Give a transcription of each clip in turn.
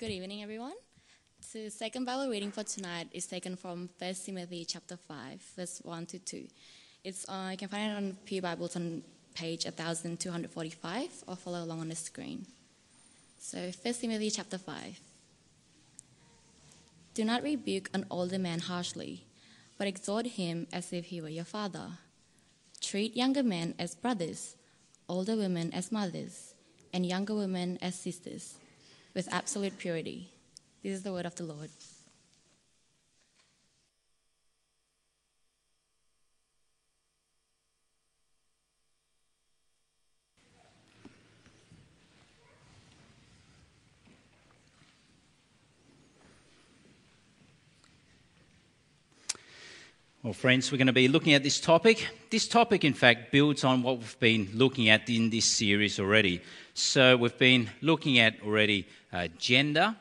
Good evening, everyone. The second Bible reading for tonight is taken from 1 Timothy chapter 5, verse 1 to 2. It's, uh, you can find it on Pew Bibles on page 1245 or follow along on the screen. So 1 Timothy chapter 5. Do not rebuke an older man harshly, but exhort him as if he were your father. Treat younger men as brothers, older women as mothers, and younger women as sisters, with absolute purity. This is the word of the Lord. Well, friends, we're going to be looking at this topic. This topic, in fact, builds on what we've been looking at in this series already. So, we've been looking at already uh, gender,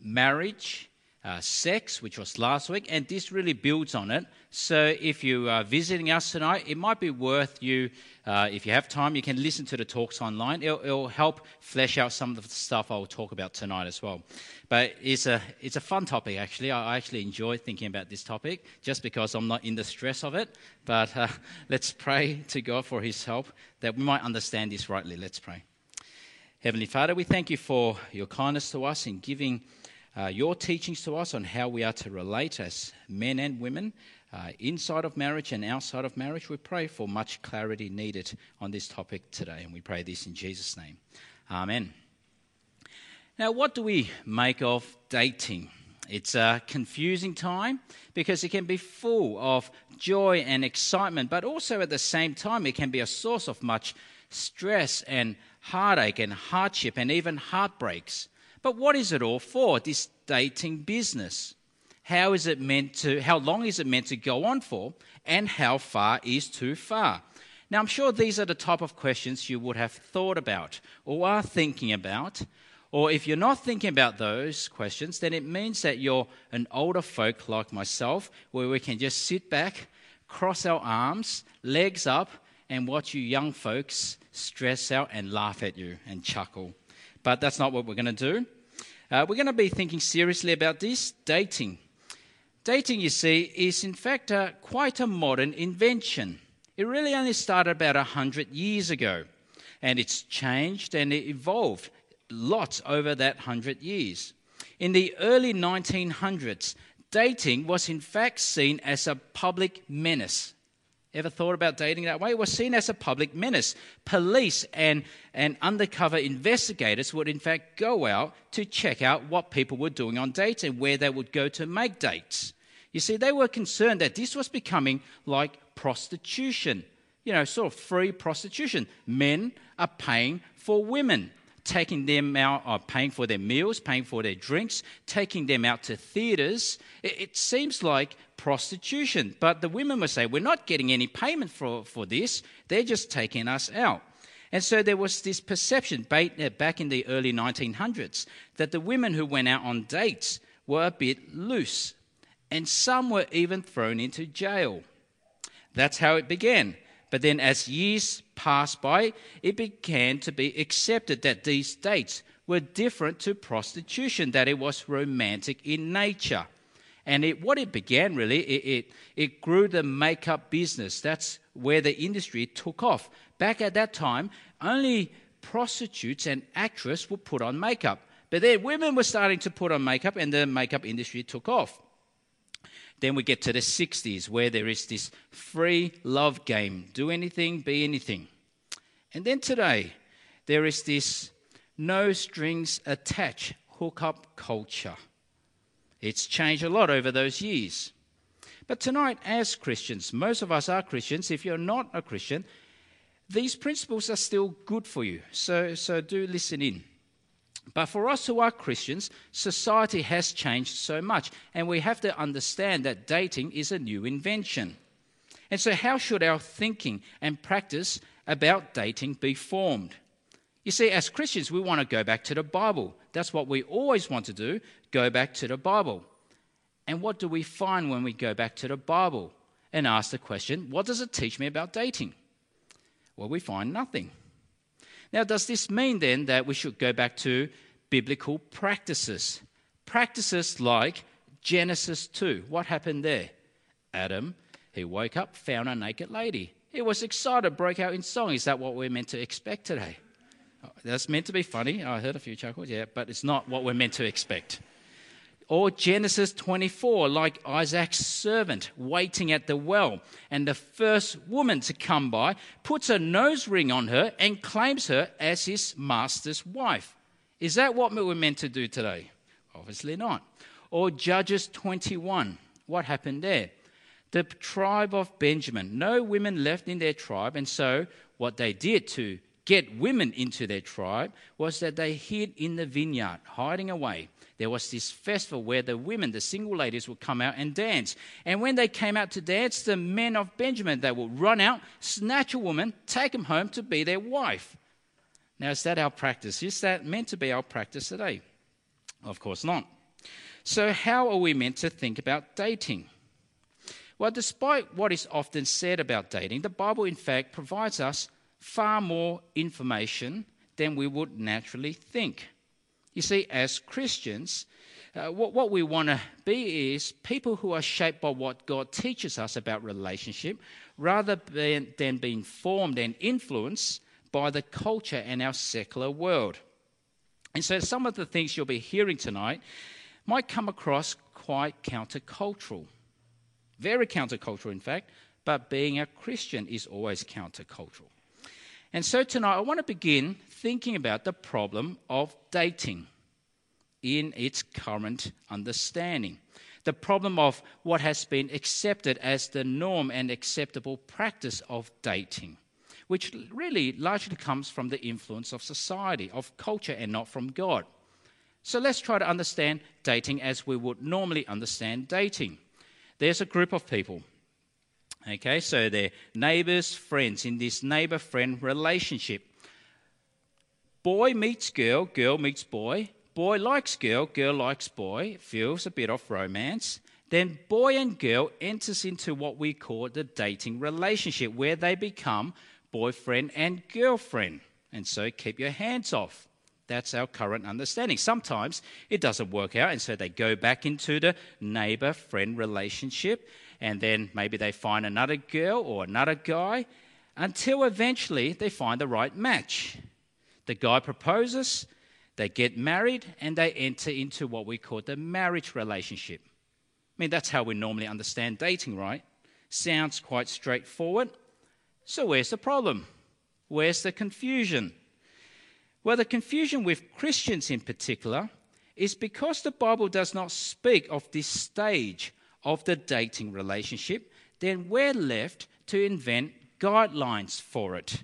marriage, uh, sex, which was last week, and this really builds on it. So, if you are visiting us tonight, it might be worth you, uh, if you have time, you can listen to the talks online. It'll, it'll, help flesh out some of the stuff I'll talk about tonight as well. But it's a, it's a fun topic, actually. I actually enjoy thinking about this topic just because I'm not in the stress of it. But uh, let's pray to God for His help that we might understand this rightly. Let's pray. Heavenly Father, we thank you for your kindness to us in giving uh, your teachings to us on how we are to relate as men and women uh, inside of marriage and outside of marriage. We pray for much clarity needed on this topic today, and we pray this in Jesus' name. Amen. Now, what do we make of dating? It's a confusing time because it can be full of joy and excitement, but also at the same time, it can be a source of much stress and heartache and hardship and even heartbreaks. But what is it all for, this dating business? How is it meant to, how long is it meant to go on for? And how far is too far? Now, I'm sure these are the type of questions you would have thought about or are thinking about. Or if you're not thinking about those questions, then it means that you're an older folk like myself, where we can just sit back, cross our arms, legs up, and watch you young folks stress out and laugh at you and chuckle. But that's not what we're going to do. Uh, we're going to be thinking seriously about this dating. Dating, you see, is in fact uh, quite a modern invention. It really only started about 100 years ago, and it's changed and it evolved lots over that 100 years. In the early 1900s, dating was in fact seen as a public menace Ever thought about dating that way? Was seen as a public menace. Police and, and undercover investigators would, in fact, go out to check out what people were doing on dates and where they would go to make dates. You see, they were concerned that this was becoming like prostitution, you know, sort of free prostitution. Men are paying for women taking them out, uh, paying for their meals, paying for their drinks, taking them out to theatres. It, it, seems like prostitution. But the women would say, We're not getting any payment for, for this, they're just taking us out. And so there was this perception uh, back in the early 1900s that the women who went out on dates were a bit loose, and some were even thrown into jail. That's how it began. But then, as years passed by, it began to be accepted that these dates were different to prostitution, that it was romantic in nature. And it, what it began really, it, it, it grew the makeup business. That's where the industry took off. Back at that time, only prostitutes and actresses would put on makeup. But then women were starting to put on makeup, and the makeup industry took off. Then we get to the 60s where there is this free love game do anything, be anything. And then today, there is this no strings attached hookup culture. It's changed a lot over those years. But tonight, as Christians, most of us are Christians. If you're not a Christian, these principles are still good for you. So, so do listen in. But for us who are Christians, society has changed so much, and we have to understand that dating is a new invention. And so, how should our thinking and practice about dating be formed? You see, as Christians, we want to go back to the Bible. That's what we always want to do go back to the Bible. And what do we find when we go back to the Bible and ask the question, what does it teach me about dating? Well, we find nothing. Now, does this mean then that we should go back to biblical practices. Practices like Genesis 2. What happened there? Adam, he woke up, found a naked lady. He was excited, broke out in song. Is that what we're meant to expect today? Oh, that's meant to be funny. I heard a few chuckles, yeah, but it's not what we're meant to expect. Or Genesis 24, like Isaac's servant waiting at the well, and the first woman to come by puts a nose ring on her and claims her as his master's wife. Is that what we're meant to do today? Obviously not. Or Judges 21, what happened there? The tribe of Benjamin, no women left in their tribe, and so what they did to get women into their tribe was that they hid in the vineyard, hiding away. There was this festival where the women, the single ladies, would come out and dance. And when they came out to dance, the men of Benjamin, they would run out, snatch a woman, take them home to be their wife. Now, is that our practice? Is that meant to be our practice today? Of course not. So, how are we meant to think about dating? Well, despite what is often said about dating, the Bible, in fact, provides us far more information than we would naturally think. You see, as Christians, uh, what, what we want to be is people who are shaped by what God teaches us about relationship rather than, than being formed and influenced by the culture and our secular world. And so some of the things you'll be hearing tonight might come across quite countercultural. Very countercultural, in fact, but being a Christian is always countercultural. And so tonight I want to begin thinking about the problem of dating in its current understanding. The problem of what has been accepted as the norm and acceptable practice of dating, which really largely comes from the influence of society, of culture, and not from God. So let's try to understand dating as we would normally understand dating. There's a group of people Okay, so they're neighbors, friends in this neighbor friend relationship. Boy meets girl, girl meets boy. Boy likes girl, girl likes boy. Feels a bit of romance. Then boy and girl enters into what we call the dating relationship, where they become boyfriend and girlfriend. And so keep your hands off. That's our current understanding. Sometimes it doesn't work out, and so they go back into the neighbor friend relationship and then maybe they find another girl or another guy until eventually they find the right match. The guy proposes, they get married, and they enter into what we call the marriage relationship. I mean, that's how we normally understand dating, right? Sounds quite straightforward. So, where's the problem? Where's the confusion? Well, the confusion with Christians in particular is because the Bible does not speak of this stage of the dating relationship, then we're left to invent guidelines for it.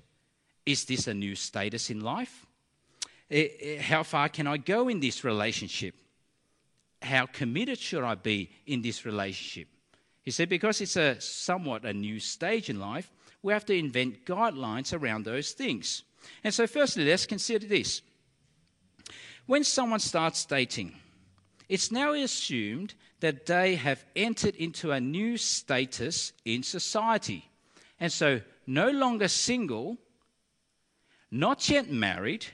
Is this a new status in life? Eh, eh, how far can I go in this relationship? How committed should I be in this relationship? He said, because it's a somewhat a new stage in life, we have to invent guidelines around those things. And so, firstly, let's consider this. When someone starts dating, it's now assumed that they have entered into a new status in society. And so, no longer single, not yet married,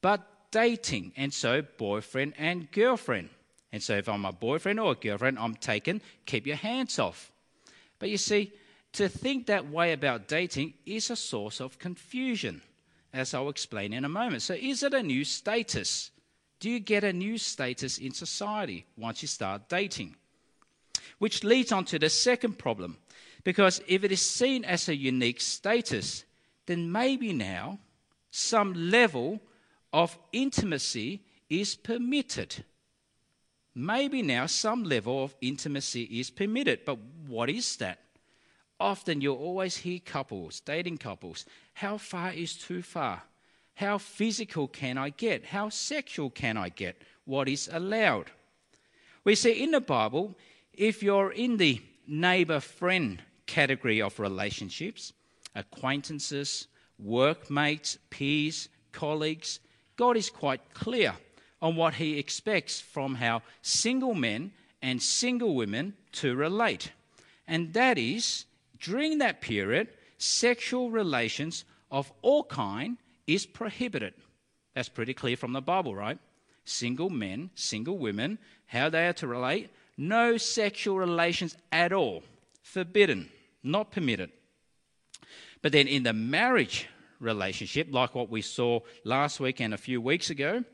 but dating. And so, boyfriend and girlfriend. And so, if I'm a boyfriend or a girlfriend, I'm taken, keep your hands off. But you see, to think that way about dating is a source of confusion, as I'll explain in a moment. So, is it a new status? Do you get a new status in society once you start dating? Which leads on to the second problem. Because if it is seen as a unique status, then maybe now some level of intimacy is permitted. Maybe now some level of intimacy is permitted. But what is that? Often you'll always hear couples, dating couples, how far is too far? How physical can I get? How sexual can I get? What is allowed? We see in the Bible, if you're in the neighbor friend category of relationships, acquaintances, workmates, peers, colleagues, God is quite clear on what He expects from how single men and single women to relate. And that is, during that period, sexual relations of all kind is prohibited. That's pretty clear from the Bible, right? single men, single women, how they are to relate. No sexual relations at all. Forbidden, not permitted. But then in the marriage relationship, like what we saw last week and a few weeks ago,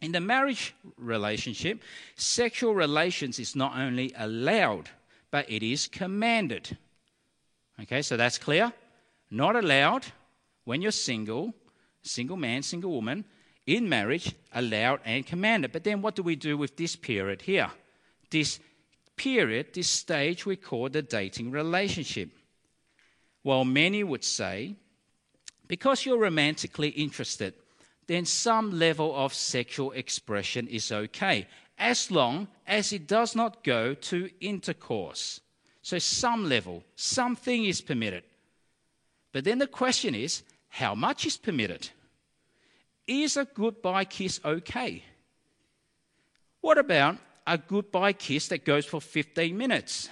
in the marriage relationship, sexual relations is not only allowed, but it is commanded. Okay, so that's clear. Not allowed when you're single, single man, single woman, in marriage, allowed and commanded. But then what do we do with this period here? This period, this stage we call the dating relationship. Well, many would say, because you're romantically interested, then some level of sexual expression is okay, as long as it does not go to intercourse. So, some level, something is permitted. But then the question is, how much is permitted? Is a goodbye kiss okay? What about a goodbye kiss that goes for 15 minutes?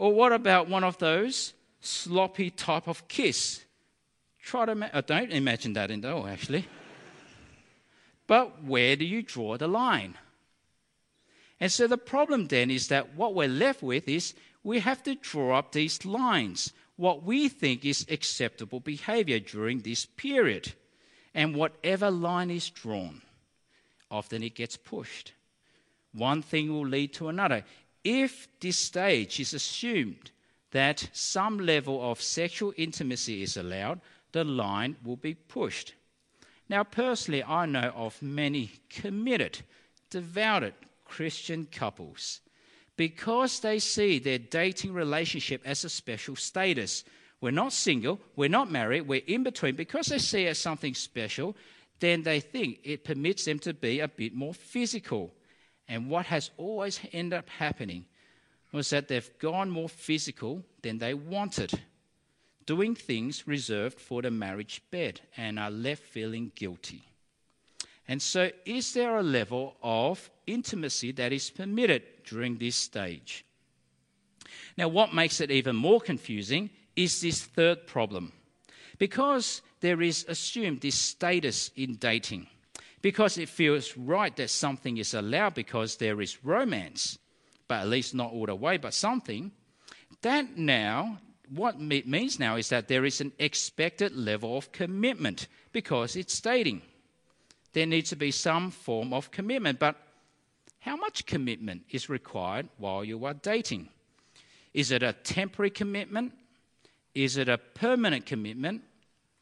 Or what about one of those sloppy type of kiss Try to, ma- don't imagine that in all, actually. but where do you draw the line? And so the problem then is that what we're left with is we have to draw up these lines, what we think is acceptable behavior during this period. And whatever line is drawn, often it gets pushed. One thing will lead to another. If this stage is assumed that some level of sexual intimacy is allowed, the line will be pushed. Now, personally, I know of many committed, devoted Christian couples because they see their dating relationship as a special status. We're not single, we're not married, we're in between. Because they see it as something special, then they think it permits them to be a bit more physical. And what has always ended up happening was that they've gone more physical than they wanted doing things reserved for the marriage bed and are left feeling guilty. And so, is there a level of intimacy that is permitted during this stage? Now, what makes it even more confusing is this third problem. Because there is assumed this status in dating, because it feels right that something is allowed because there is romance, but at least not all the way, but something, that now what it means now is that there is an expected level of commitment because it's stating there needs to be some form of commitment. But how much commitment is required while you are dating? Is it a temporary commitment? Is it a permanent commitment?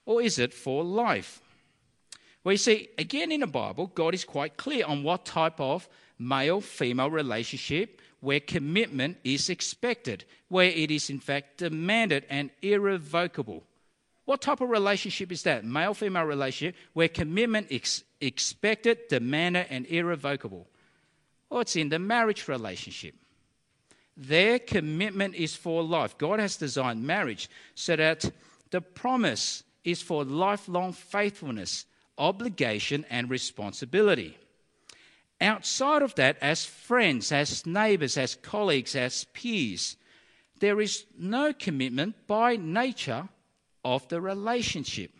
Or is it for life? Well, you see, again in the Bible, God is quite clear on what type of male female relationship where commitment is expected, where it is in fact demanded and irrevocable. What type of relationship is that? Male female relationship where commitment is expected, demanded, and irrevocable. Well, it's in the marriage relationship. Their commitment is for life. God has designed marriage so that the promise is for lifelong faithfulness, obligation, and responsibility. Outside of that, as friends, as neighbors, as colleagues, as peers, there is no commitment by nature of the relationship.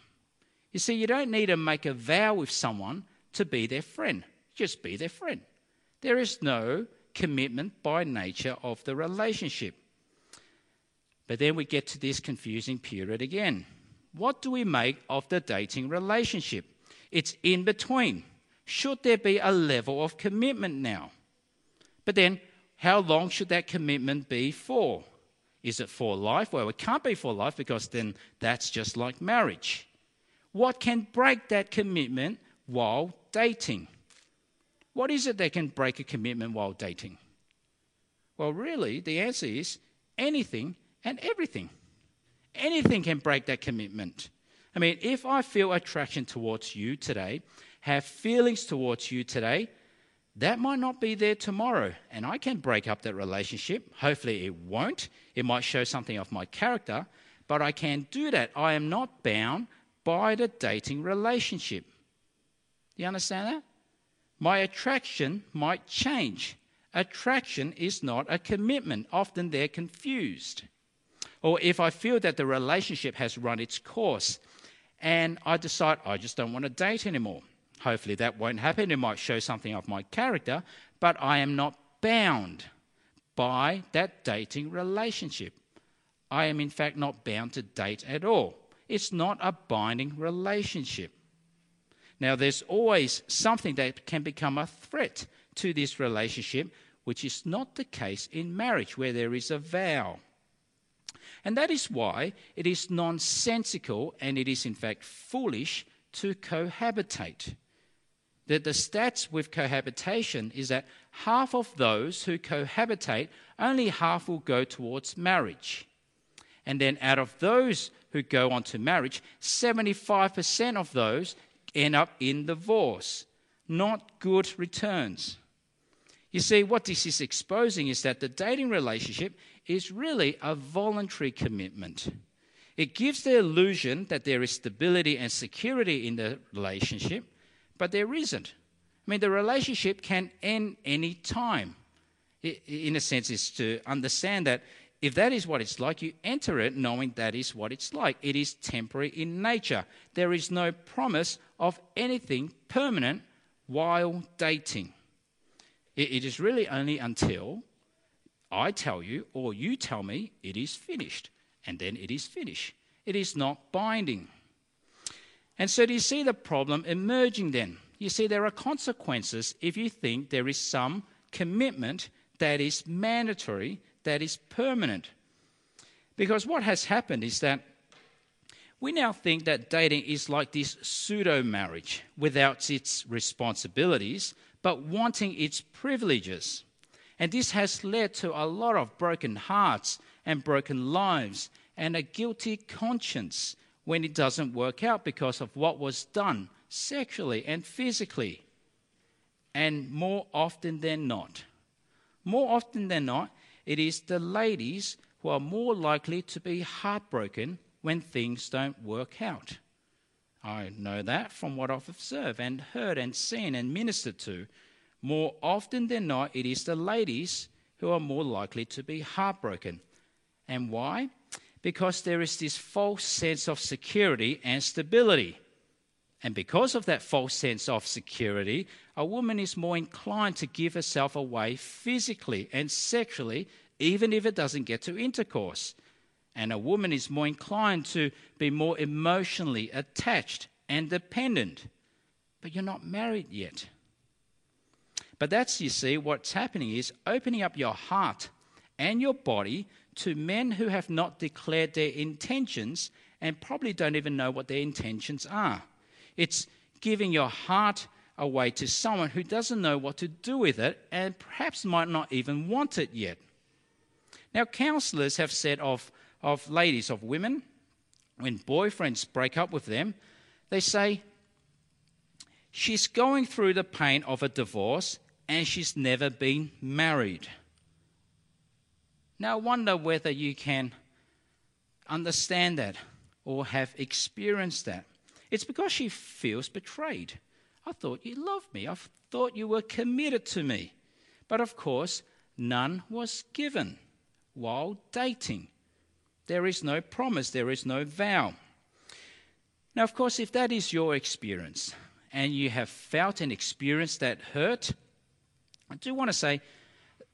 You see, you don't need to make a vow with someone to be their friend, just be their friend. There is no commitment by nature of the relationship. But then we get to this confusing period again. What do we make of the dating relationship? It's in between should there be a level of commitment now? But then, how long should that commitment be for? Is it for life? Well, it can't be for life because then that's just like marriage. What can break that commitment while dating? What is it that can break a commitment while dating? Well, really, the answer is anything and everything. Anything can break that commitment. I mean, if I feel attraction towards you today have feelings towards you today, that might not be there tomorrow. And I can break up that relationship. Hopefully, it won't. It might show something of my character, but I can do that. I am not bound by the dating relationship. Do you understand that? My attraction might change. Attraction is not a commitment. Often they're confused. Or if I feel that the relationship has run its course and I decide I just don't want to date anymore, Hopefully, that won't happen. It might show something of my character, but I am not bound by that dating relationship. I am, in fact, not bound to date at all. It's not a binding relationship. Now, there's always something that can become a threat to this relationship, which is not the case in marriage, where there is a vow. And that is why it is nonsensical and it is, in fact, foolish to cohabitate. That the stats with cohabitation is that half of those who cohabitate, only half will go towards marriage. And then out of those who go on to marriage, 75% of those end up in divorce. Not good returns. You see, what this is exposing is that the dating relationship is really a voluntary commitment. It gives the illusion that there is stability and security in the relationship, but there isn't. I mean, the relationship can end any time. In a sense, is to understand that if that is what it's like, you enter it knowing that is what it's like. It is temporary in nature. There is no promise of anything permanent while dating. It is really only until I tell you or you tell me it is finished, and then it is finished. It is not binding. And so, do you see the problem emerging then? You see, there are consequences if you think there is some commitment that is mandatory that is permanent. Because what has happened is that we now think that dating is like this pseudo marriage without its responsibilities, but wanting its privileges. And this has led to a lot of broken hearts and broken lives and a guilty conscience when it doesn't work out because of what was done sexually and physically. And more often than not, more often than not, it is the ladies who are more likely to be heartbroken when things don't work out. I know that from what I've observed and heard and seen and ministered to. More often than not, it is the ladies who are more likely to be heartbroken. And why? Because there is this false sense of security and stability. And because of that false sense of security, a woman is more inclined to give herself away physically and sexually, even if it doesn't get to intercourse. And a woman is more inclined to be more emotionally attached and dependent. But you're not married yet. But that's, you see, what's happening is opening up your heart and your body to men who have not declared their intentions and probably don't even know what their intentions are. It's giving your heart away to someone who doesn't know what to do with it and perhaps might not even want it yet. Now, counselors have said of, of ladies, of women, when boyfriends break up with them, they say, She's going through the pain of a divorce and she's never been married. Now, I wonder whether you can understand that or have experienced that. It's because she feels betrayed. I thought you loved me. I thought you were committed to me. But of course, none was given while dating. There is no promise, there is no vow. Now, of course, if that is your experience and you have felt and experienced that hurt, I do want to say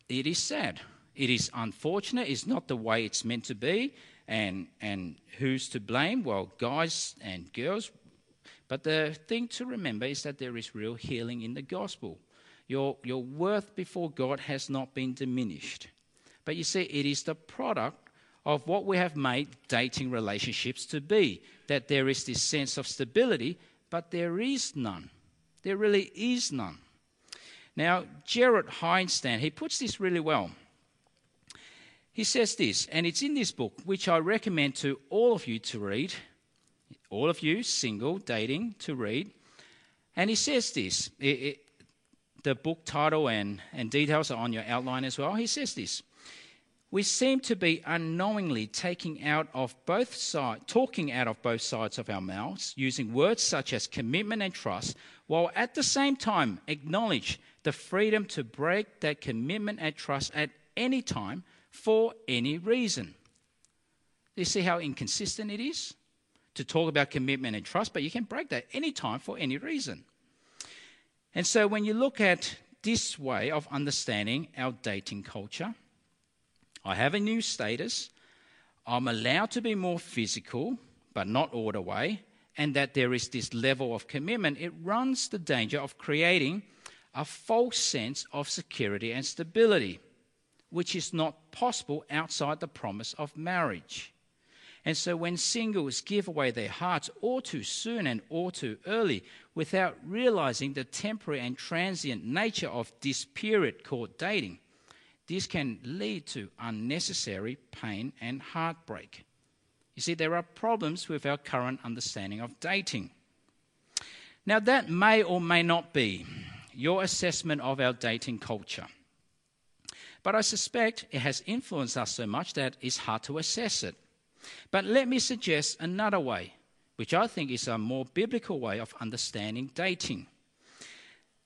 it is sad. It is unfortunate. It's not the way it's meant to be. And, and who's to blame? Well, guys and girls, but the thing to remember is that there is real healing in the gospel. Your, your worth before God has not been diminished. But you see, it is the product of what we have made dating relationships to be that there is this sense of stability, but there is none. There really is none. Now, Gerald Hiestand, he puts this really well. He says this, and it's in this book, which I recommend to all of you to read all of you single, dating, to read. And he says this. It, it, the book title and, and details are on your outline as well. He says this. We seem to be unknowingly taking out of both sides, talking out of both sides of our mouths, using words such as commitment and trust, while at the same time acknowledge the freedom to break that commitment and trust at any time for any reason. You see how inconsistent it is? to talk about commitment and trust, but you can break that any time for any reason. And so when you look at this way of understanding our dating culture, I have a new status. I'm allowed to be more physical, but not all the way, and that there is this level of commitment, it runs the danger of creating a false sense of security and stability, which is not possible outside the promise of marriage. And so, when singles give away their hearts all too soon and all too early without realizing the temporary and transient nature of this period called dating, this can lead to unnecessary pain and heartbreak. You see, there are problems with our current understanding of dating. Now, that may or may not be your assessment of our dating culture. But I suspect it has influenced us so much that it's hard to assess it. But let me suggest another way, which I think is a more biblical way of understanding dating.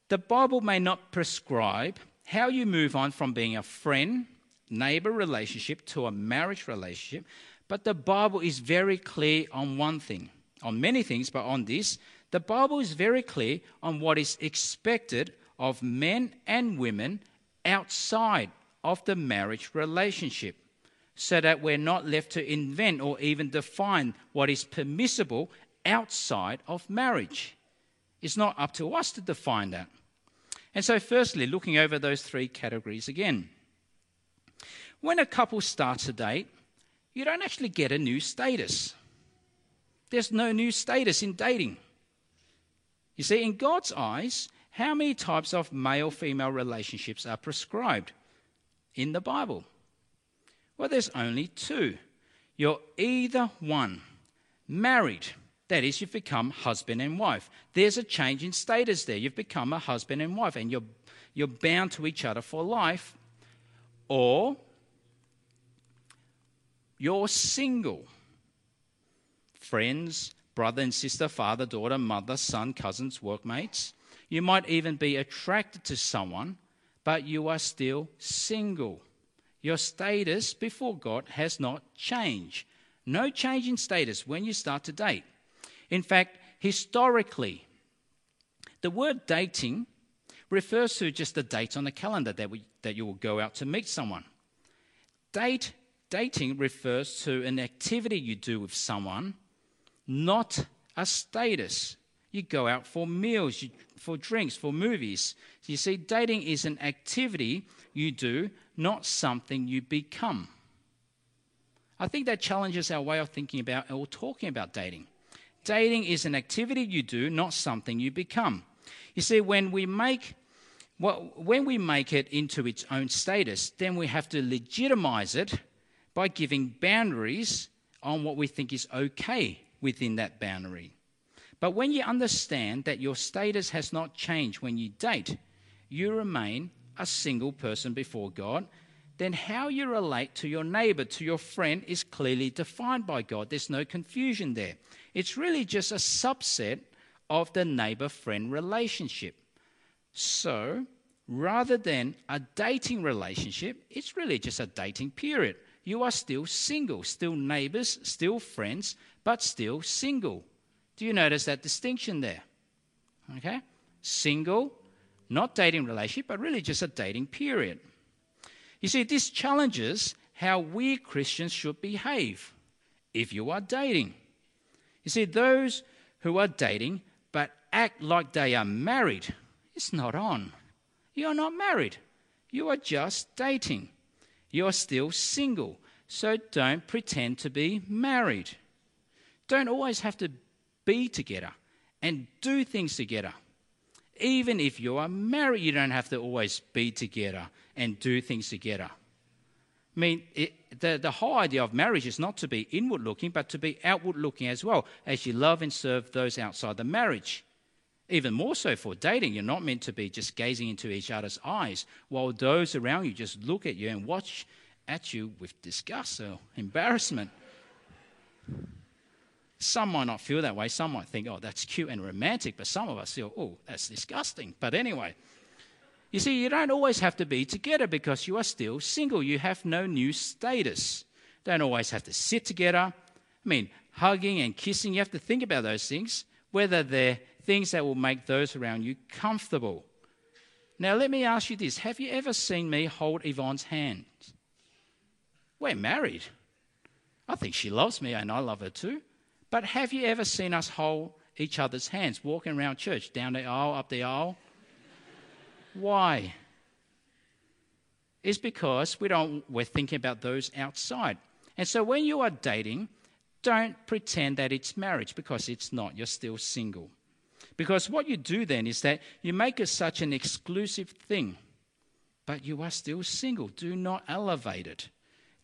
The Bible may not prescribe how you move on from being a friend, neighbor relationship to a marriage relationship, but the Bible is very clear on one thing, on many things, but on this. The Bible is very clear on what is expected of men and women outside of the marriage relationship, so that we're not left to invent or even define what is permissible outside of marriage. It's not up to us to define that. And so, firstly, looking over those three categories again. When a couple starts a date, you don't actually get a new status. There's no new status in dating. You see, in God's eyes, how many types of male female relationships are prescribed in the Bible? Well, there's only two. You're either one, married, that is, you've become husband and wife. There's a change in status there. You've become a husband and wife, and you're, you're bound to each other for life. Or you're single. Friends, brother and sister, father, daughter, mother, son, cousins, workmates. You might even be attracted to someone, but you are still single. Your status before God has not changed. No change in status when you start to date. In fact, historically, the word dating refers to just the date on the calendar that, we, that you will go out to meet someone. Date dating refers to an activity you do with someone, not a status. You go out for meals, you, for drinks, for movies. So you see, dating is an activity you do, not something you become. I think that challenges our way of thinking about or talking about dating. Dating is an activity you do, not something you become. You see, when we make well, when we make it into its own status, then we have to legitimize it by giving boundaries on what we think is okay within that boundary. But when you understand that your status has not changed when you date, you remain a single person before God, then how you relate to your neighbor, to your friend, is clearly defined by God. There's no confusion there. It's really just a subset of the neighbor friend relationship. So, rather than a dating relationship, it's really just a dating period you are still single, still neighbors, still friends, but still single. Do you notice that distinction there? Okay? Single, not dating relationship, but really just a dating period. You see, this challenges how we Christians should behave if you are dating. You see, those who are dating but act like they are married, it's not on. You're not married. You are just dating. You're still single, so don't pretend to be married. Don't always have to be together and do things together. Even if you are married, you don't have to always be together and do things together. I mean, it, the, the whole idea of marriage is not to be inward looking, but to be outward looking as well, as you love and serve those outside the marriage. Even more so for dating, you're not meant to be just gazing into each other's eyes while those around you just look at you and watch at you with disgust or embarrassment. Some might not feel that way. Some might think, oh, that's cute and romantic. But some of us feel, oh, that's disgusting. But anyway, you see, you don't always have to be together because you are still single. You have no new status. Don't always have to sit together. I mean, hugging and kissing, you have to think about those things, whether they're things that will make those around you comfortable. Now, let me ask you this Have you ever seen me hold Yvonne's hand? We're married. I think she loves me and I love her too. But have you ever seen us hold each other's hands, walking around church, down the aisle, up the aisle? Why? Is because we don't, we're thinking about those outside. And so when you are dating, don't pretend that it's marriage because it's not. You're still single. Because what you do then is that you make it such an exclusive thing, but you are still single. Do not elevate it.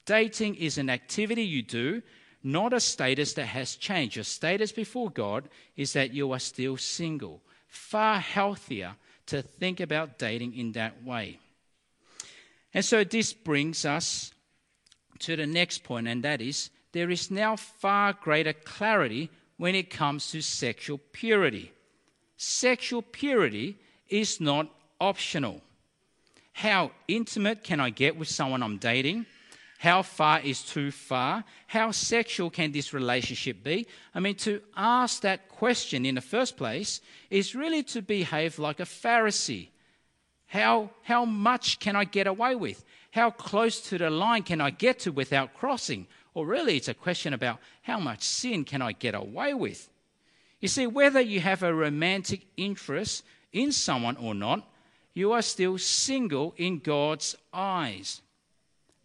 Dating is an activity you do, not a status that has changed. Your status before God is that you are still single. Far healthier to think about dating in that way. And so this brings us to the next point, and that is there is now far greater clarity when it comes to sexual purity. Sexual purity is not optional. How intimate can I get with someone I'm dating? How far is too far? How sexual can this relationship be? I mean, to ask that question in the first place is really to behave like a Pharisee. How, how much can I get away with? How close to the line can I get to without crossing? Or really, it's a question about how much sin can I get away with? You see, whether you have a romantic interest in someone or not, you are still single in God's eyes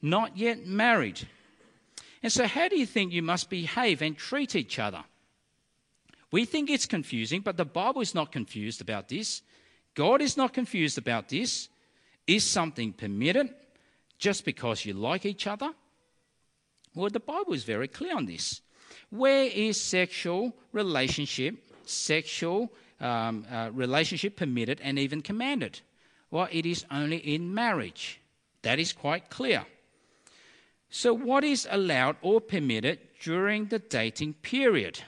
not yet married. And so, how do you think you must behave and treat each other? We think it's confusing, but the Bible is not confused about this. God is not confused about this. Is something permitted just because you like each other? Well, the Bible is very clear on this. Where is sexual relationship, sexual um, uh, relationship permitted and even commanded? Well, it is only in marriage. That is quite clear. So, what is allowed or permitted during the dating period?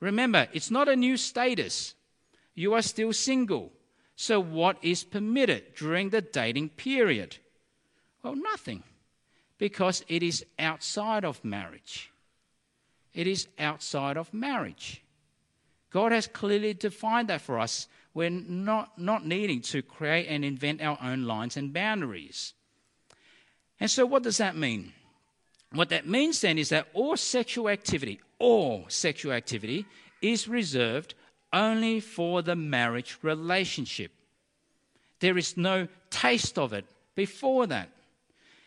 Remember, it's not a new status. You are still single. So, what is permitted during the dating period? Well, nothing, because it is outside of marriage. It is outside of marriage. God has clearly defined that for us. We're not, not needing to create and invent our own lines and boundaries. And so, what does that mean? What that means then is that all sexual activity, all sexual activity, is reserved only for the marriage relationship. There is no taste of it before that.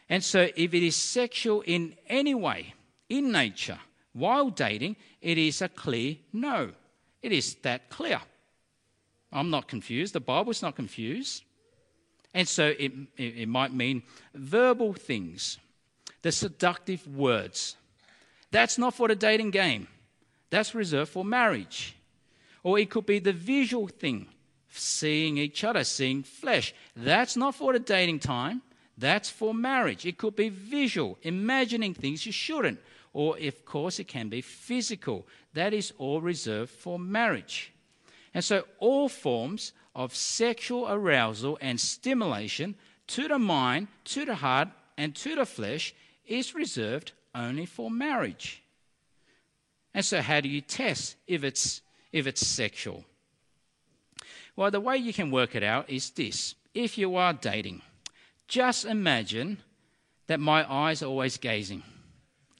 And so, if it is sexual in any way, in nature, while dating, it is a clear no. It is that clear. I'm not confused. The Bible's not confused. And so it, it, it might mean verbal things, the seductive words. That's not for the dating game, that's reserved for marriage. Or it could be the visual thing, seeing each other, seeing flesh. That's not for the dating time, that's for marriage. It could be visual, imagining things you shouldn't. Or, of course, it can be physical. That is all reserved for marriage. And so, all forms of sexual arousal and stimulation to the mind, to the heart, and to the flesh is reserved only for marriage. And so, how do you test if it's, if it's sexual? Well, the way you can work it out is this if you are dating, just imagine that my eyes are always gazing.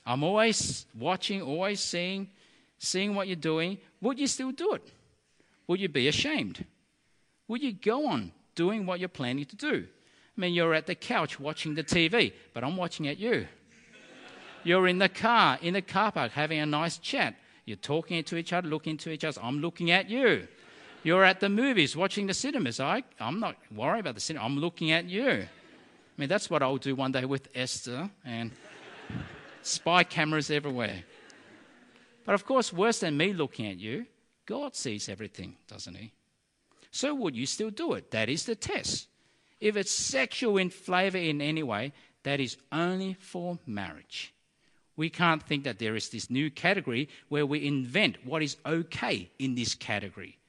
I'm always watching, always seeing, seeing what you're doing. Would you still do it? Would you be ashamed? Will you go on doing what you're planning to do? I mean, you're at the couch watching the TV, but I'm watching at you. You're in the car, in the car park, having a nice chat. You're talking to each other, looking to each other. I'm looking at you. You're at the movies, watching the cinemas. I, I'm not worried about the cinema. I'm looking at you. I mean, that's what I'll do one day with Esther and spy cameras everywhere. But of course, worse than me looking at you, God sees everything, doesn't He? So would you still do it? That is the test. If it's sexual in flavor in any way, that is only for marriage. We can't think that there is this new category where we invent what is okay in this category.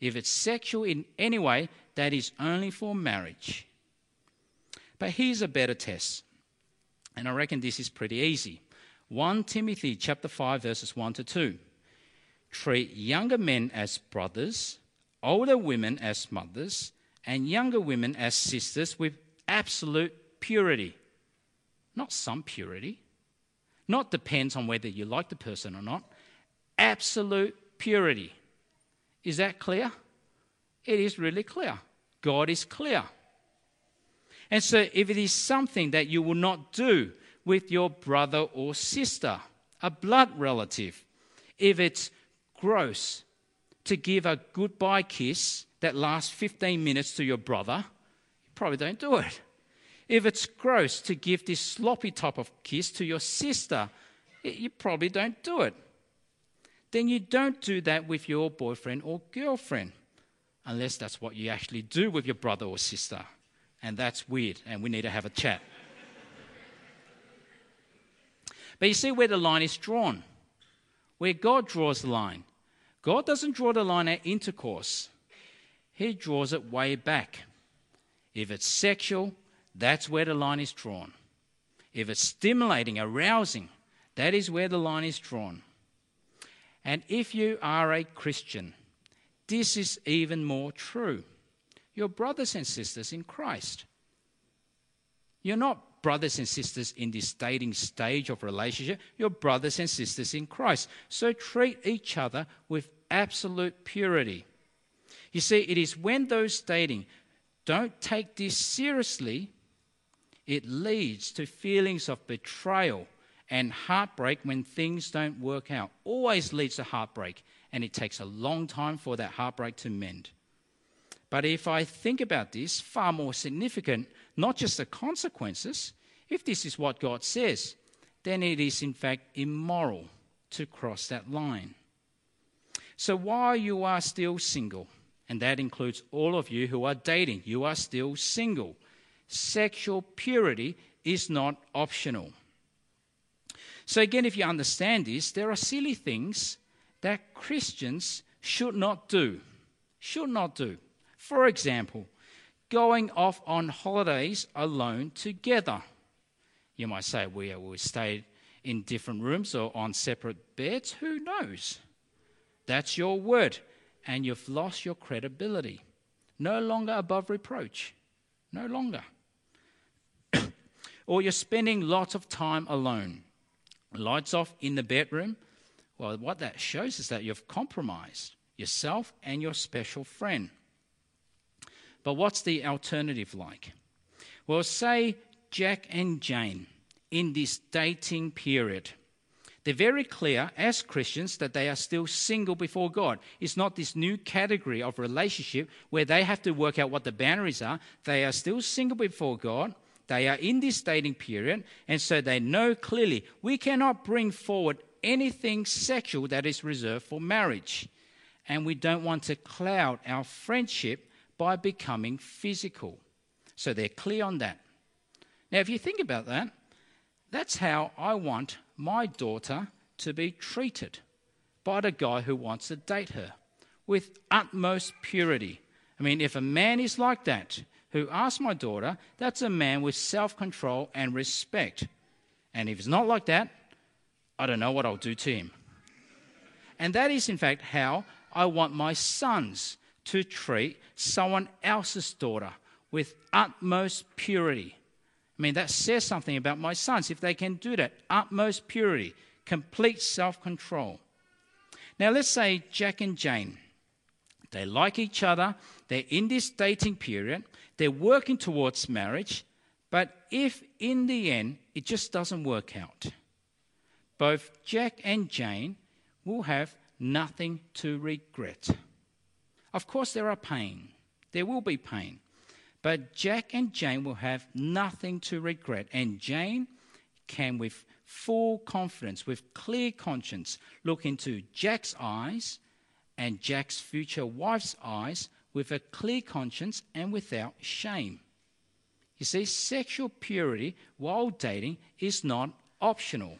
If it's sexual in any way, that is only for marriage. But here's a better test. And I reckon this is pretty easy. 1 Timothy chapter 5 verses 1 to 2. treat younger men as brothers, older women as mothers, and younger women as sisters with absolute purity. Not some purity. Not depends on whether you like the person or not. Absolute purity. Is that clear? It is really clear. God is clear. And so, if it is something that you will not do with your brother or sister, a blood relative, if it's gross to give a goodbye kiss that lasts 15 minutes to your brother, you probably don't do it. If it's gross to give this sloppy type of kiss to your sister, you probably don't do it. Then you don't do that with your boyfriend or girlfriend, unless that's what you actually do with your brother or sister. And that's weird, and we need to have a chat. but you see where the line is drawn, where God draws the line. God doesn't draw the line at intercourse, He draws it way back. If it's sexual, that's where the line is drawn. If it's stimulating, arousing, that is where the line is drawn. And if you are a Christian, this is even more true. Your brothers and sisters in Christ. You're not brothers and sisters in this dating stage of relationship. You're brothers and sisters in Christ. So treat each other with absolute purity. You see, it is when those dating don't take this seriously, it leads to feelings of betrayal and heartbreak when things don't work out. Always leads to heartbreak, and it takes a long time for that heartbreak to mend. But if I think about this, far more significant, not just the consequences, if this is what God says, then it is in fact immoral to cross that line. So while you are still single, and that includes all of you who are dating, you are still single, sexual purity is not optional. So, again, if you understand this, there are silly things that Christians should not do. Should not do. For example, going off on holidays alone together. You might say, we, uh, we stayed in different rooms or on separate beds. Who knows? That's your word, and you've lost your credibility. No longer above reproach. No longer. or you're spending lots of time alone lights off in the bedroom. Well, what that shows is that you've compromised yourself and your special friend. But what's the alternative like? Well, say Jack and Jane in this dating period. They're very clear as Christians that they are still single before God. It's not this new category of relationship where they have to work out what the boundaries are. They are still single before God. They are in this dating period, and so they know clearly we cannot bring forward anything sexual that is reserved for marriage. And we don't want to cloud our friendship by becoming physical. So they're clear on that. Now, if you think about that, that's how I want my daughter to be treated by the guy who wants to date her with utmost purity. I mean, if a man is like that, who asks my daughter, that's a man with self control and respect. And if it's not like that, I don't know what I'll do to him. And that is, in fact, how I want my sons to treat someone else's daughter with utmost purity. I mean, that says something about my sons if they can do that. Utmost purity, complete self control. Now, let's say Jack and Jane. They like each other, they're in this dating period, they're working towards marriage, but if in the end it just doesn't work out, both Jack and Jane will have nothing to regret. Of course, there are pain. There will be pain. But Jack and Jane will have nothing to regret. And Jane can, with full confidence, with clear conscience, look into Jack's eyes and Jack's future wife's eyes with a clear conscience and without shame. You see, sexual purity while dating is not optional.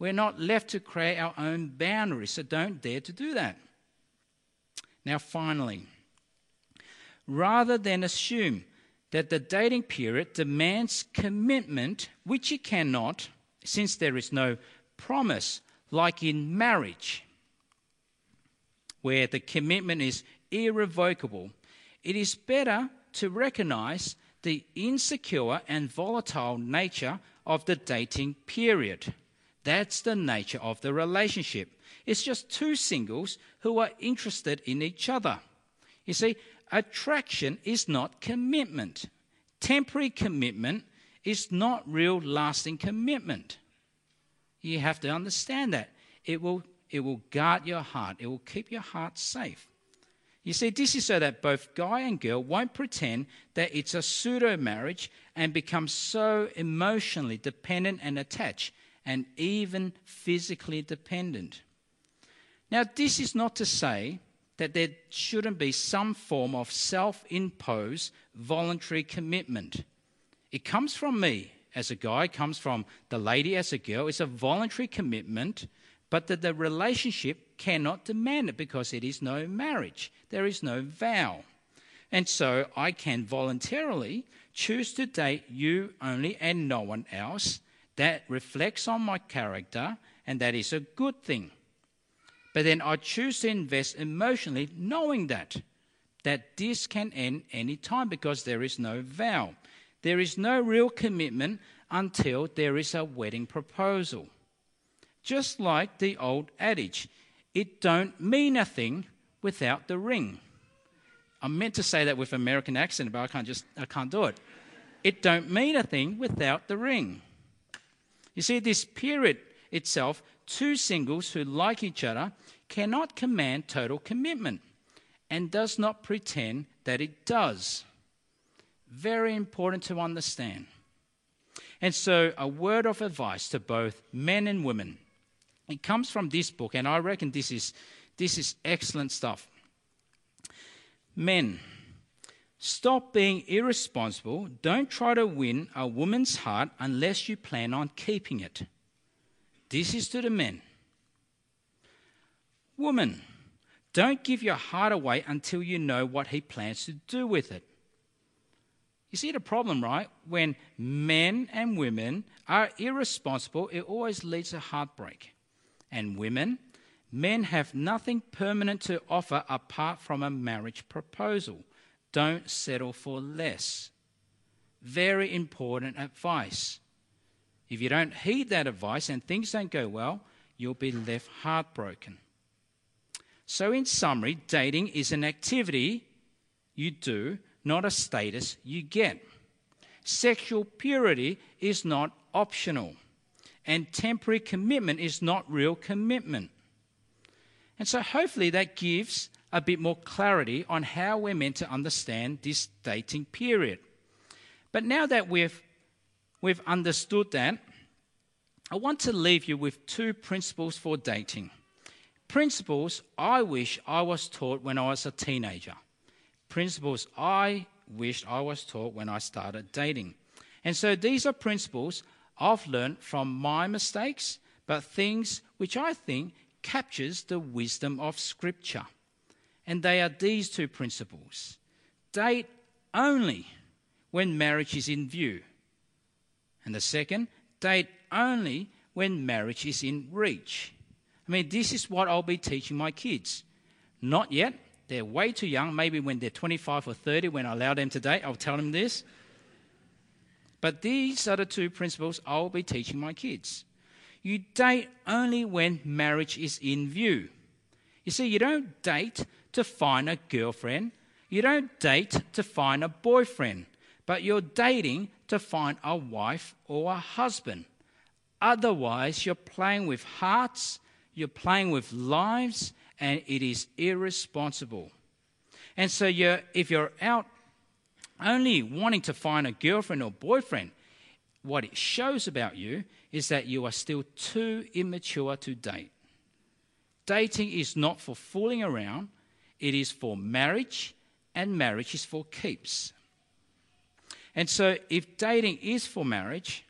We're not left to create our own boundaries, so don't dare to do that. Now, finally, rather than assume that the dating period demands commitment, which it cannot, since there is no promise, like in marriage, where the commitment is irrevocable, it is better to recognize the insecure and volatile nature of the dating period. That's the nature of the relationship. It's just two singles who are interested in each other. You see, attraction is not commitment. Temporary commitment is not real lasting commitment. You have to understand that. It will, it will guard your heart, it will keep your heart safe. You see, this is so that both guy and girl won't pretend that it's a pseudo marriage and become so emotionally dependent and attached and even physically dependent. Now, this is not to say that there shouldn't be some form of self imposed voluntary commitment. It comes from me as a guy, comes from the lady as a girl. It's a voluntary commitment, but that the relationship cannot demand it because it is no marriage, there is no vow. And so I can voluntarily choose to date you only and no one else. That reflects on my character, and that is a good thing. But then I choose to invest emotionally, knowing that that this can end any time because there is no vow. There is no real commitment until there is a wedding proposal. Just like the old adage, it don't mean a thing without the ring. I meant to say that with American accent, but I can't just I can't do it. It don't mean a thing without the ring. You see, this period itself, two singles who like each other cannot command total commitment and does not pretend that it does. Very important to understand. And so, a word of advice to both men and women. It comes from this book, and I reckon this is, this is excellent stuff. Men, stop being irresponsible. Don't try to win a woman's heart unless you plan on keeping it. This is to the men. Woman, don't give your heart away until you know what he plans to do with it. You see the problem, right? When men and women are irresponsible, it always leads to heartbreak. And women, men have nothing permanent to offer apart from a marriage proposal. Don't settle for less. Very important advice. If you don't heed that advice and things don't go well, you'll be left heartbroken. So, in summary, dating is an activity you do, not a status you get. Sexual purity is not optional, and temporary commitment is not real commitment. And so, hopefully, that gives a bit more clarity on how we're meant to understand this dating period. But now that we've, we've understood that, I want to leave you with two principles for dating principles I wish I was taught when I was a teenager. Principles I wished I was taught when I started dating. And so these are principles I've learned from my mistakes, but things which I think captures the wisdom of scripture. And they are these two principles. Date only when marriage is in view. And the second, date only when marriage is in reach. I mean, this is what I'll be teaching my kids. Not yet. They're way too young. Maybe when they're 25 or 30, when I allow them to date, I'll tell them this. But these are the two principles I'll be teaching my kids. You date only when marriage is in view. You see, you don't date to find a girlfriend, you don't date to find a boyfriend, but you're dating to find a wife or a husband. Otherwise, you're playing with hearts you're playing with lives, and it is irresponsible. And so, you're, if you're out only wanting to find a girlfriend or boyfriend, what it shows about you is that you are still too immature to date. Dating is not for fooling around, it is for marriage, and marriage is for keeps. And so, if dating is for marriage,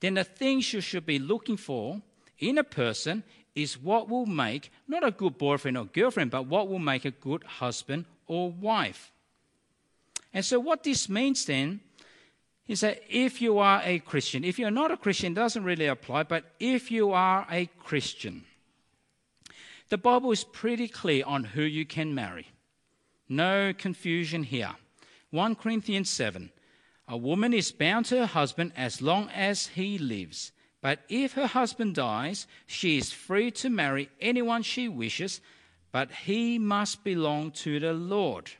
then the things you should be looking for in a person is what will make not a good boyfriend or girlfriend, but what will make a good husband or wife. And so, what this means then is that if you are a Christian, if you're not a Christian, doesn't really apply, but if you are a Christian, The Bible is pretty clear on who you can marry. No confusion here. 1 Corinthians 7 A woman is bound to her husband as long as he lives. But if her husband dies, she is free to marry anyone she wishes, but he must belong to the Lord.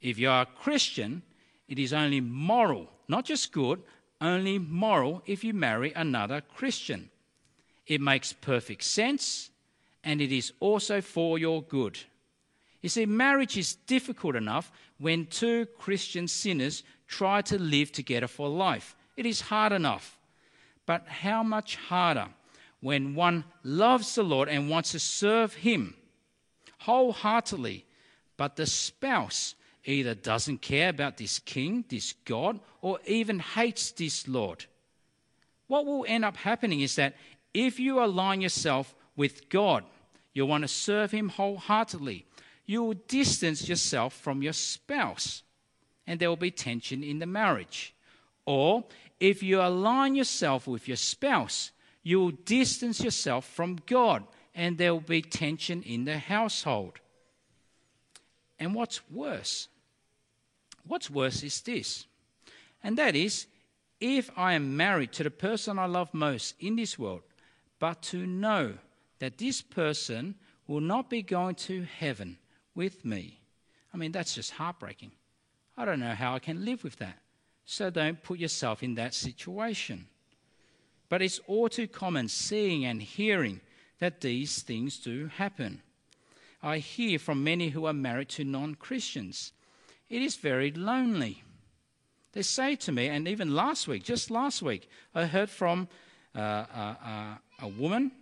If you are a Christian, it is only moral, not just good, only moral if you marry another Christian. It makes perfect sense and it is also for your good. You see, marriage is difficult enough when two Christian sinners try to live together for life. It is hard enough. But how much harder when one loves the Lord and wants to serve Him wholeheartedly, but the spouse either doesn't care about this king, this God, or even hates this Lord. What will end up happening is that if you align yourself with God, you want to serve Him wholeheartedly, you will distance yourself from your spouse, and there will be tension in the marriage. Or if you align yourself with your spouse, you will distance yourself from God, and there will be tension in the household. And what's worse, What's worse is this, and that is if I am married to the person I love most in this world, but to know that this person will not be going to heaven with me. I mean, that's just heartbreaking. I don't know how I can live with that. So don't put yourself in that situation. But it's all too common seeing and hearing that these things do happen. I hear from many who are married to non Christians it is very lonely. They say to me, and even last week, just last week, I heard from uh, uh, uh, a woman.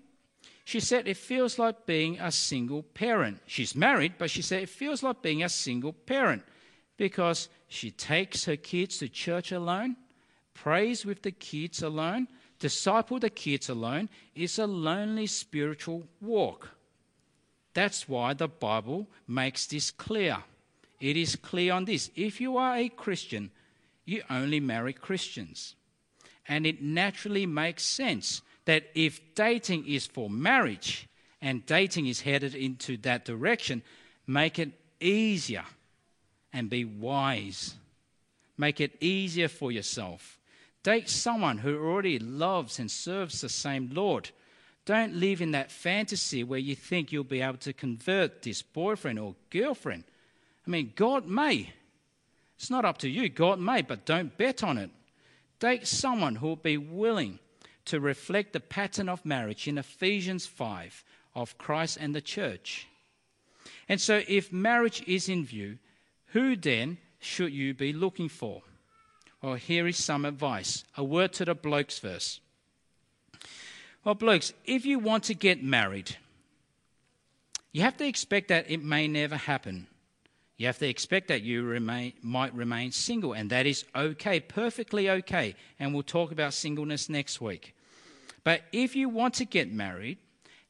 She said it feels like being a single parent. She's married, but she said it feels like being a single parent because she takes her kids to church alone, prays with the kids alone, disciple the kids alone. It's a lonely spiritual walk. That's why the Bible makes this clear it is clear on this. If you are a Christian, you only marry Christians. And it naturally makes sense that if dating is for marriage and dating is headed into that direction, make it easier and be wise. Make it easier for yourself. Date someone who already loves and serves the same Lord. Don't live in that fantasy where you think you'll be able to convert this boyfriend or girlfriend I mean, God may. It's not up to you. God may, but don't bet on it. Date someone who will be willing to reflect the pattern of marriage in Ephesians 5 of Christ and the church. And so, if marriage is in view, who then should you be looking for? Well, here is some advice. A word to the blokes first. Well, blokes, if you want to get married, you have to expect that it may never happen. You have to expect that you remain, might remain single, and that is okay, perfectly okay. And we'll talk about singleness next week. But if you want to get married,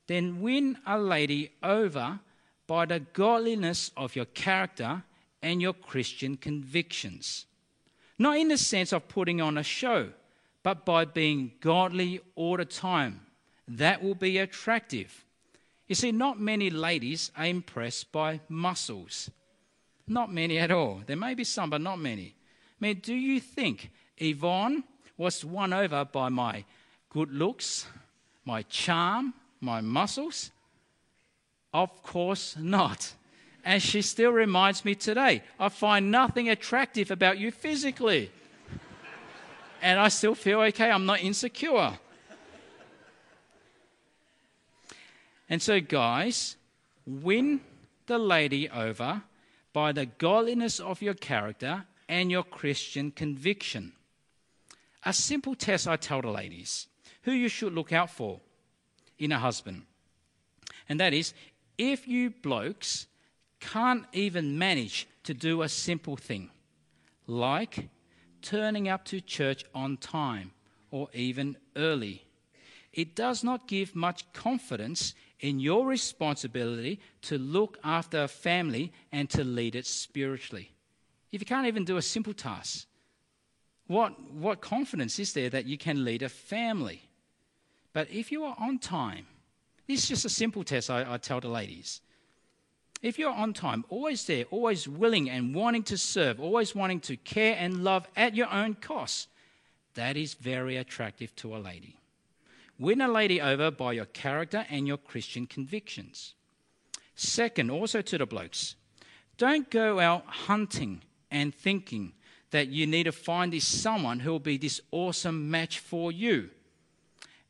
then win a lady over by the godliness of your character and your Christian convictions. Not in the sense of putting on a show, but by being godly all the time. That will be attractive. You see, not many ladies are impressed by muscles. Not many at all. There may be some, but not many. I mean, do you think Yvonne was won over by my good looks, my charm, my muscles? Of course not. And she still reminds me today I find nothing attractive about you physically. and I still feel okay, I'm not insecure. And so, guys, win the lady over by the godliness of your character and your Christian conviction. A simple test I tell the ladies who you should look out for in a husband. And that is if you blokes can't even manage to do a simple thing, like turning up to church on time or even early, it does not give much confidence in your responsibility to look after a family and to lead it spiritually. If you can't even do a simple task, what, what confidence is there that you can lead a family? But if you are on time, This is just a simple test I, I tell the ladies. If you're on time, always there, always willing and wanting to serve, always wanting to care and love at your own cost, that is very attractive to a lady. Win a lady over by your character and your Christian convictions. Second, also to the blokes, don't go out hunting and thinking that you need to find this someone who will be this awesome match for you.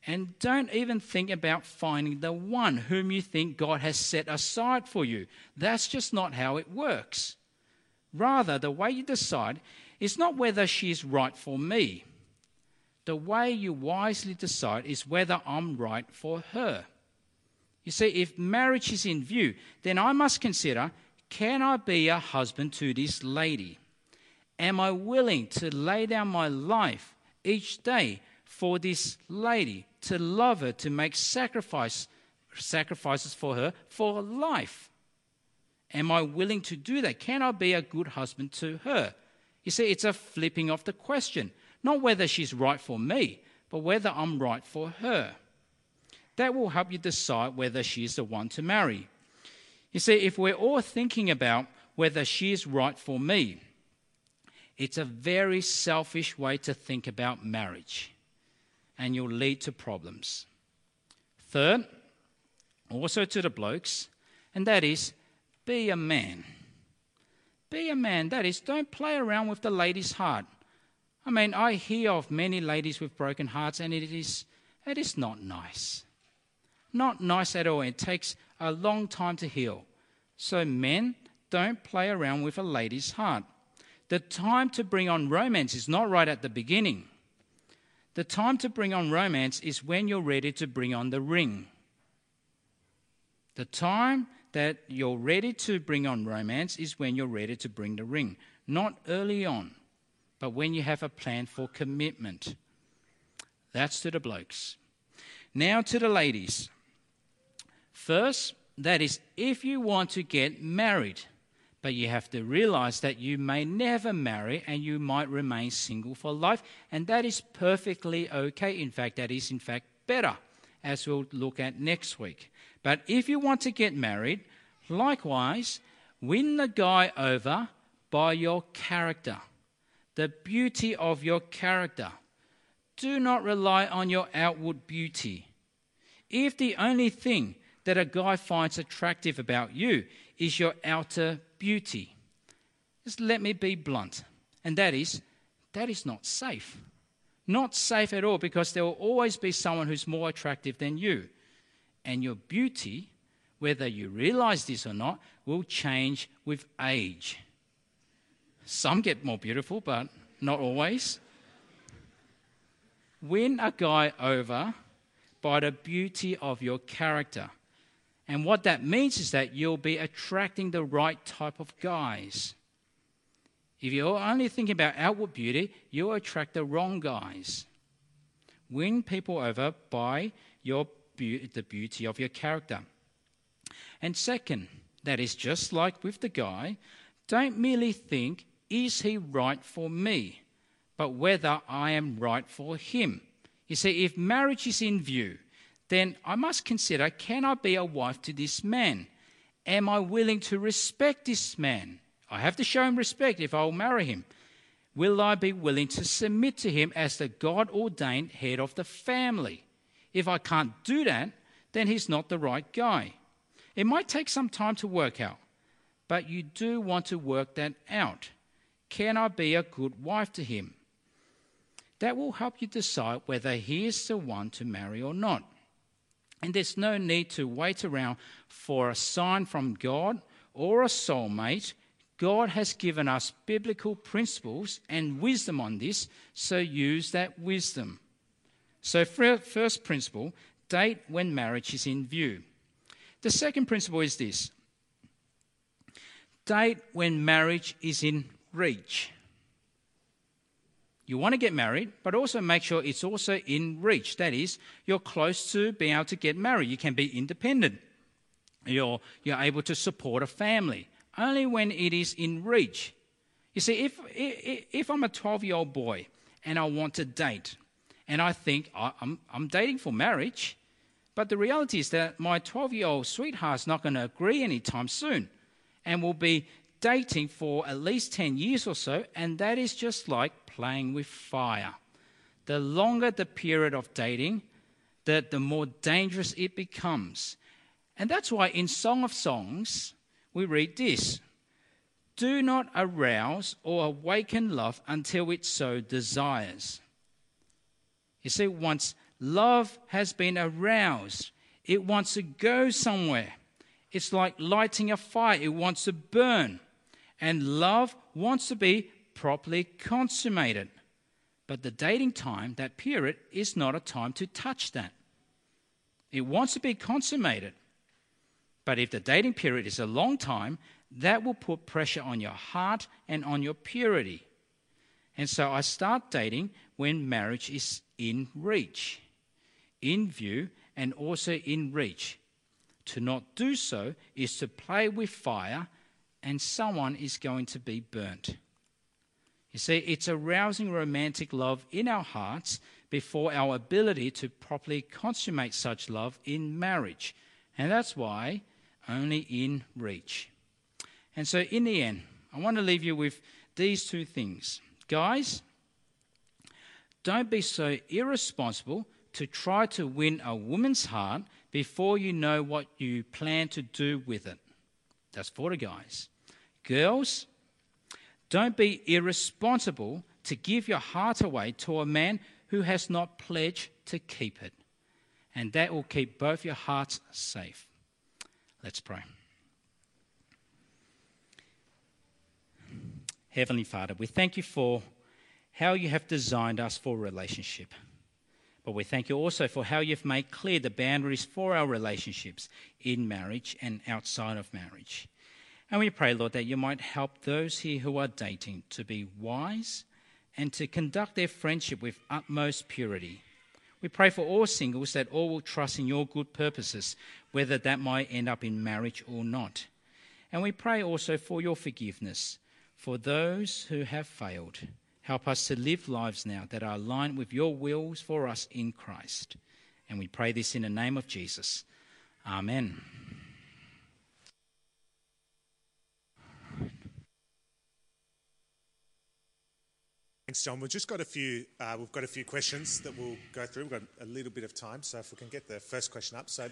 And don't even think about finding the one whom you think God has set aside for you. That's just not how it works. Rather, the way you decide is not whether she is right for me. The way you wisely decide is whether I'm right for her. You see, if marriage is in view, then I must consider can I be a husband to this lady? Am I willing to lay down my life each day for this lady, to love her, to make sacrifice, sacrifices for her for life? Am I willing to do that? Can I be a good husband to her? You see, it's a flipping of the question. Not whether she's right for me, but whether I'm right for her. That will help you decide whether she's the one to marry. You see, if we're all thinking about whether she is right for me, it's a very selfish way to think about marriage, and you'll lead to problems. Third, also to the blokes, and that is be a man. Be a man. That is, don't play around with the lady's heart. I mean, I hear of many ladies with broken hearts, and it is, it is not nice. Not nice at all. It takes a long time to heal. So, men, don't play around with a lady's heart. The time to bring on romance is not right at the beginning. The time to bring on romance is when you're ready to bring on the ring. The time that you're ready to bring on romance is when you're ready to bring the ring, not early on, but when you have a plan for commitment. That's to the blokes. Now to the ladies. First, that is, if you want to get married, but you have to realize that you may never marry and you might remain single for life, and that is perfectly okay. In fact, that is, in fact, better, as we'll look at next week. But if you want to get married, likewise, win the guy over by your character, the beauty of your character. Do not rely on your outward beauty. If the only thing that a guy finds attractive about you is your outer beauty. Just let me be blunt, and that is, that is not safe. Not safe at all because there will always be someone who's more attractive than you. And your beauty, whether you realize this or not, will change with age. Some get more beautiful, but not always. Win a guy over by the beauty of your character. And what that means is that you'll be attracting the right type of guys. If you're only thinking about outward beauty, you'll attract the wrong guys. Win people over by your be- the beauty of your character. And second, that is just like with the guy, don't merely think, is he right for me? But whether I am right for him. You see, if marriage is in view, then I must consider can I be a wife to this man? Am I willing to respect this man? I have to show him respect if I will marry him. Will I be willing to submit to him as the God ordained head of the family? If I can't do that, then he's not the right guy. It might take some time to work out, but you do want to work that out. Can I be a good wife to him? That will help you decide whether he is the one to marry or not. And there's no need to wait around for a sign from God or a soulmate. God has given us biblical principles and wisdom on this, so use that wisdom. So, first principle date when marriage is in view. The second principle is this date when marriage is in reach. You want to get married, but also make sure it's also in reach. That is, you're close to being able to get married. You can be independent. You're, you're able to support a family. Only when it is in reach. You see, if, if, if I'm a 12 year old boy and I want to date, and I think I'm, I'm dating for marriage, But the reality is that my 12 year old sweetheart's not going to agree anytime soon and will be dating for at least 10 years or so, and that is just like playing with fire. The longer the period of dating, the, the more dangerous it becomes. And that's why in Song of Songs, we read this Do not arouse or awaken love until it so desires. You see, once love has been aroused, it wants to go somewhere. It's like lighting a fire, it wants to burn. And love wants to be properly consummated. But the dating time, that period, is not a time to touch that. It wants to be consummated. But if the dating period is a long time, that will put pressure on your heart and on your purity. And so I start dating when marriage is in reach, in view, and also in reach. To not do so is to play with fire, and someone is going to be burnt. You see, it's arousing romantic love in our hearts before our ability to properly consummate such love in marriage. And that's why only in reach. And so, in the end, I want to leave you with these two things. Guys, don't be so irresponsible to try to win a woman's heart before you know what you plan to do with it. That's for the guys. Girls, don't be irresponsible to give your heart away to a man who has not pledged to keep it. And that will keep both your hearts safe. Let's pray. Heavenly Father, we thank you for how you have designed us for relationship. But we thank you also for how you've made clear the boundaries for our relationships in marriage and outside of marriage. And we pray, Lord, that you might help those here who are dating to be wise and to conduct their friendship with utmost purity. We pray for all singles that all will trust in your good purposes, whether that might end up in marriage or not. And we pray also for your forgiveness for those who have failed. Help us to live lives now that are aligned with your wills for us in Christ. And we pray this in the name of Jesus. Amen. Thanks, John. We've just got a few. Uh, we've got a few questions that we'll go through. We've got a little bit of time, so if we can get the first question up. So,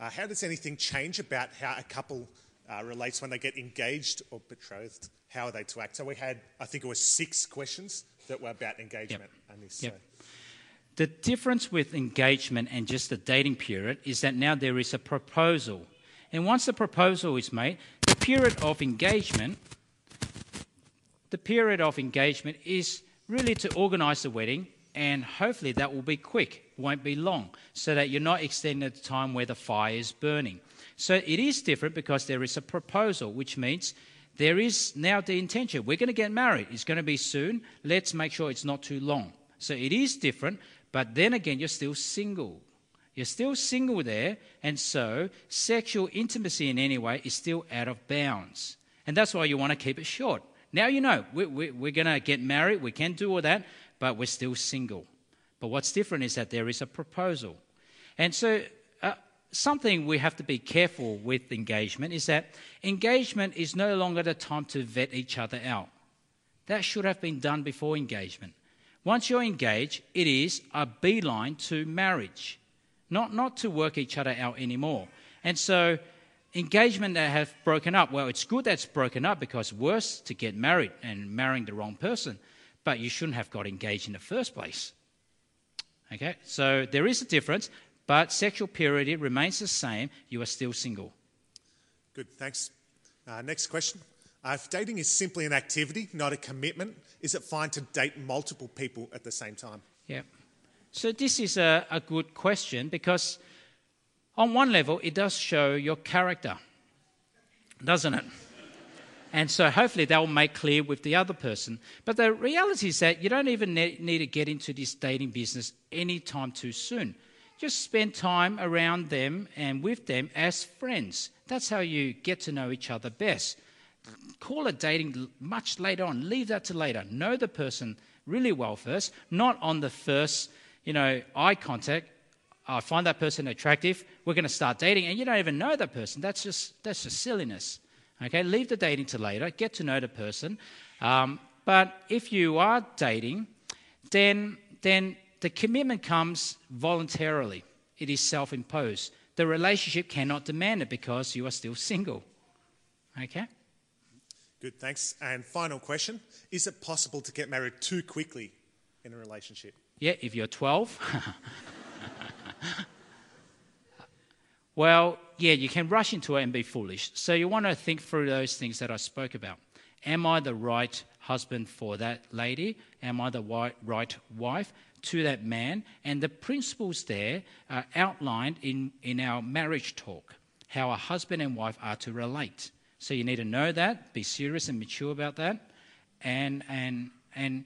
uh, how does anything change about how a couple uh, relates when they get engaged or betrothed? How are they to act? So we had, I think it was six questions that were about engagement. Yep. And this, yep. So. The difference with engagement and just the dating period is that now there is a proposal. And once the proposal is made, the period of engagement the period of engagement is really to organise the wedding, and hopefully that will be quick, won't be long, so that you're not extending the time where the fire is burning. So it is different because there is a proposal, which means there is now the intention. We're going to get married. It's going to be soon. Let's make sure it's not too long. So it is different, but then again, you're still single. You're still single there, and so sexual intimacy in any way is still out of bounds. And that's why you want to keep it short. Now you know, we, we, we're going to get married, we can do all that, but we're still single. But what's different is that there is a proposal. And so, something we have to be careful with engagement is that engagement is no longer the time to vet each other out. That should have been done before engagement. Once you're engaged, it is a beeline to marriage, not, not to work each other out anymore. And so, engagement that have broken up, well, it's good that's broken up because worse to get married and marrying the wrong person, but you shouldn't have got engaged in the first place. Okay, so there is a difference, but sexual purity remains the same. You are still single. Good, thanks. Uh, next question. Uh, if dating is simply an activity, not a commitment, is it fine to date multiple people at the same time? Yeah. So this is a, a good question because on one level, it does show your character, doesn't it? And so hopefully that will make clear with the other person. But the reality is that you don't even need to get into this dating business anytime too soon. Just spend time around them and with them as friends. That's how you get to know each other best. Call it dating much later on. Leave that to later. Know the person really well first, not on the first, you know, eye contact I find that person attractive. We're going to start dating, and you don't even know that person. That's just that's just silliness. Okay, leave the dating to later. Get to know the person. Um, but if you are dating, then then the commitment comes voluntarily. It is self-imposed. The relationship cannot demand it because you are still single. Okay. Good, thanks. And final question Is it possible to get married too quickly in a relationship? Yeah, if you're 12. well, yeah, you can rush into it and be foolish. So you want to think through those things that I spoke about. Am I the right husband for that lady? Am I the right wife to that man? And the principles there are outlined in, in our marriage talk, how a husband and wife are to relate. So you need to know that, be serious and mature about that, and, and, and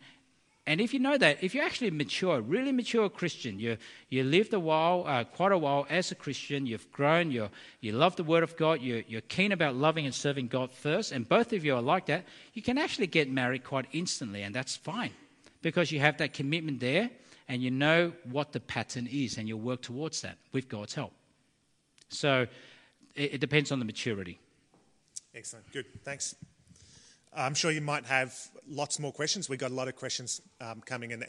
and if you know that, if you're actually mature, really mature Christian, you, you lived a while, uh, quite a while as a Christian, you've grown, you you love the Word of God, you're, you're keen about loving and serving God first, and both of you are like that, you can actually get married quite instantly, and that's fine because you have that commitment there and you know what the pattern is, and you'll work towards that with God's help. So it, it depends on the maturity. Excellent. Good. Thanks. I'm sure you might have lots more questions. We've got a lot of questions um, coming in.